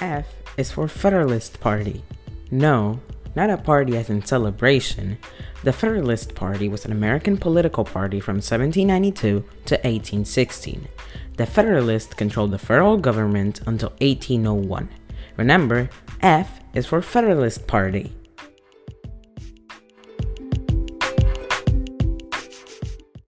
F is for Federalist Party. No, not a party as in celebration. The Federalist Party was an American political party from 1792 to 1816. The Federalists controlled the federal government until 1801. Remember, F is for Federalist Party.